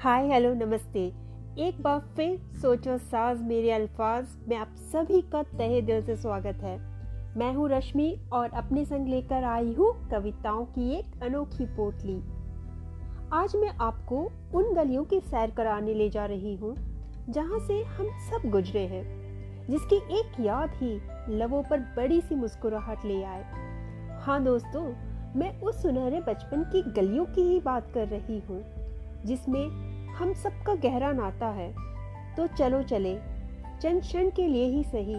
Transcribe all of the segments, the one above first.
हाय, hello, नमस्ते। एक बार फिर सोचो साज मेरे अल्फाज। में आप सभी का तहे दिल से स्वागत है। मैं हूँ रश्मि और अपने संग लेकर आई हूँ कविताओं की एक अनोखी पोटली। आज मैं आपको उन गलियों की सैर कराने ले जा रही हूँ, जहाँ से हम सब गुजरे हैं, जिसकी एक याद ही लबों पर बड़ी सी मुस्कुराहट ले आए। हाँ दोस्तों मैं उस सुनहरे बचपन की गलियों की ही बात कर रही हूँ, जिसमें हम सबका गहरा नाता है। तो चलो चले, चंद क्षण के लिए ही सही,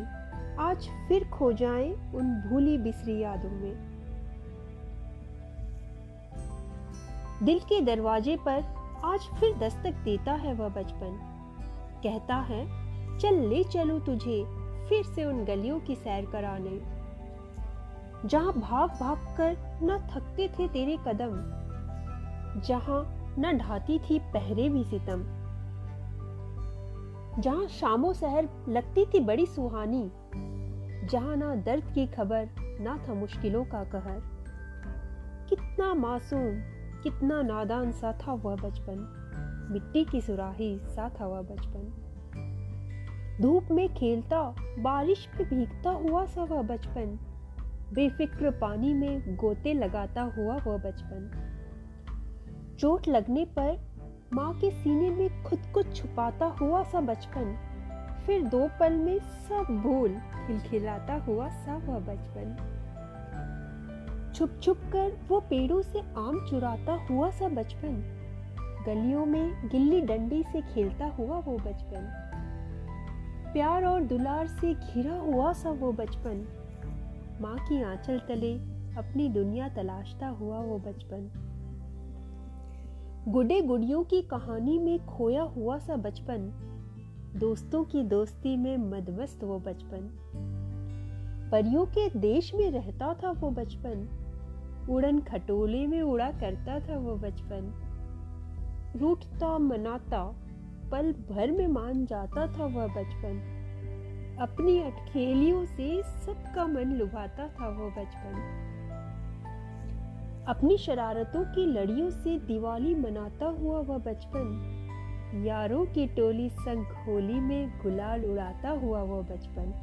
आज फिर खो जाएँ उन भूली बिसरी यादों में। दिल के दरवाजे पर आज फिर दस्तक देता है वह बचपन। कहता है, चल ले चलो तुझे, फिर से उन गलियों की सैर कराने। जहाँ भाग भाग कर न थकते थे तेरे कदम, जहाँ न ढाती थी पहरे भी सितम। जहाँ शामो सहर लगती थी बड़ी सुहानी, जहाँ ना दर्द की खबर, ना था मुश्किलों का कहर। कितना मासूम, कितना नादान सा था वह बचपन, मिट्टी की सुराही सा था वह बचपन। धूप में खेलता, बारिश में भीगता हुआ सा वह बचपन बेफिक्र पानी में गोते लगाता हुआ वह बचपन। चोट लगने पर माँ के सीने में खुद को छुपाता हुआ सा बचपन, फिर दो पल में सब भूल खिलखिलाता हुआ सा वह बचपन। छुप छुप कर वो पेड़ों से आम चुराता हुआ सा बचपन, गलियों में गिल्ली डंडी से खेलता हुआ वो बचपन। प्यार और दुलार से घिरा हुआ सा वो बचपन। माँ की आंचल तले अपनी दुनिया तलाशता हुआ वो बचपन। गुडे गुडियों की कहानी में खोया हुआ सा बचपन, दोस्तों की दोस्ती में मदमस्त वो बचपन। परियों के देश में रहता था वो बचपन, उड़न खटोले में उड़ा करता था वो बचपन। रूठता मनाता, पल भर में मान जाता था वह बचपन। अपनी अटखेलियों से सबका मन लुभाता था वो बचपन। अपनी शरारतों की लड़ियों से दिवाली मनाता हुआ वह बचपन। यारों की टोली संग होली में गुलाल उड़ाता हुआ वह बचपन।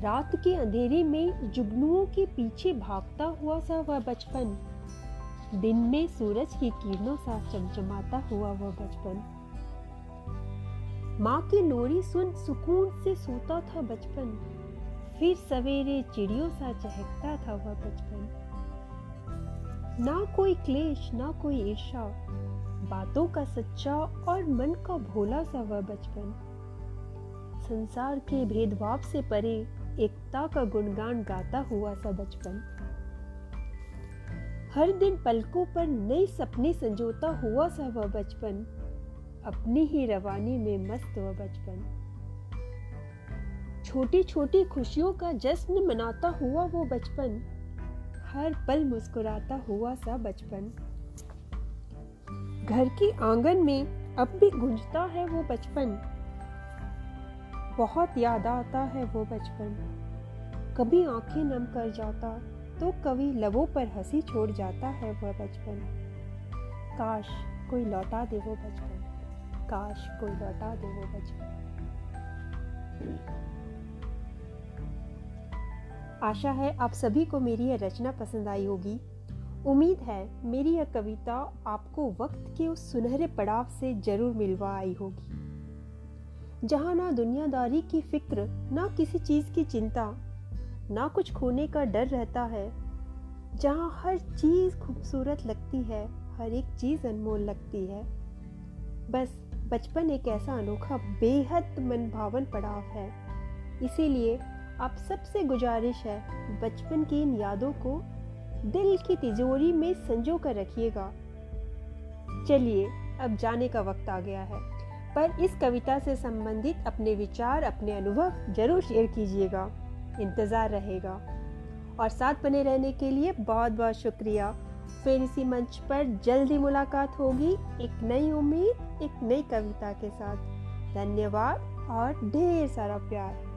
रात के अंधेरे में जुगनुओं के पीछे भागता हुआ सा वह बचपन। दिन में सूरज की किरणों सा चमचमाता हुआ वह बचपन। माँ की लोरी सुन सुकून से सोता था बचपन। फिर सवेरे चिड़ियों सा चहकता था वह बचपन। ना कोई क्लेश, ना कोई ईर्षा बातों का सच्चा और मन का भोला सा वह बचपन। संसार के भेदभाव से परे एकता का गुणगान गाता हुआ सा बचपन। हर दिन पलकों पर नए सपने संजोता हुआ सा वह बचपन। अपनी ही रवानी में मस्त वह बचपन। छोटी छोटी खुशियों का जश्न मनाता हुआ वो बचपन। हर पल मुस्कुराता हुआ सा बचपन। घर के आँगन में अब भी गुंजता है वो बचपन। बहुत याद आता है वो बचपन। कभी आँखें नम कर जाता तो कभी लबों पर हँसी छोड़ जाता है वह बचपन। काश कोई लौटा दे वो बचपन। काश कोई लौटा दे वो बचपन आशा है आप सभी को मेरी यह रचना पसंद आई होगी। उम्मीद है मेरी यह कविता आपको वक्त के उस सुनहरे पड़ाव से ज़रूर मिलवा आई होगी। जहाँ ना दुनियादारी की फ़िक्र, ना किसी चीज़ की चिंता, ना कुछ खोने का डर रहता है, जहाँ हर चीज़ खूबसूरत लगती है, हर एक चीज़ अनमोल लगती है। बस बचपन एक ऐसा अनोखा, बेहद मनभावन पड़ाव है। इसीलिए आप सबसे गुजारिश है, बचपन की इन यादों को दिल की तिजोरी में संजो कर रखिएगा। चलिए, अब जाने का वक्त आ गया है। पर इस कविता से संबंधित अपने विचार, अपने अनुभव ज़रूर शेयर कीजिएगा। इंतज़ार रहेगा। और साथ बने रहने के लिए बहुत बहुत शुक्रिया। फिर इसी मंच पर जल्दी मुलाकात होगी एक नई उम्मीद, एक नई कविता के साथ। धन्यवाद और ढेर सारा प्यार।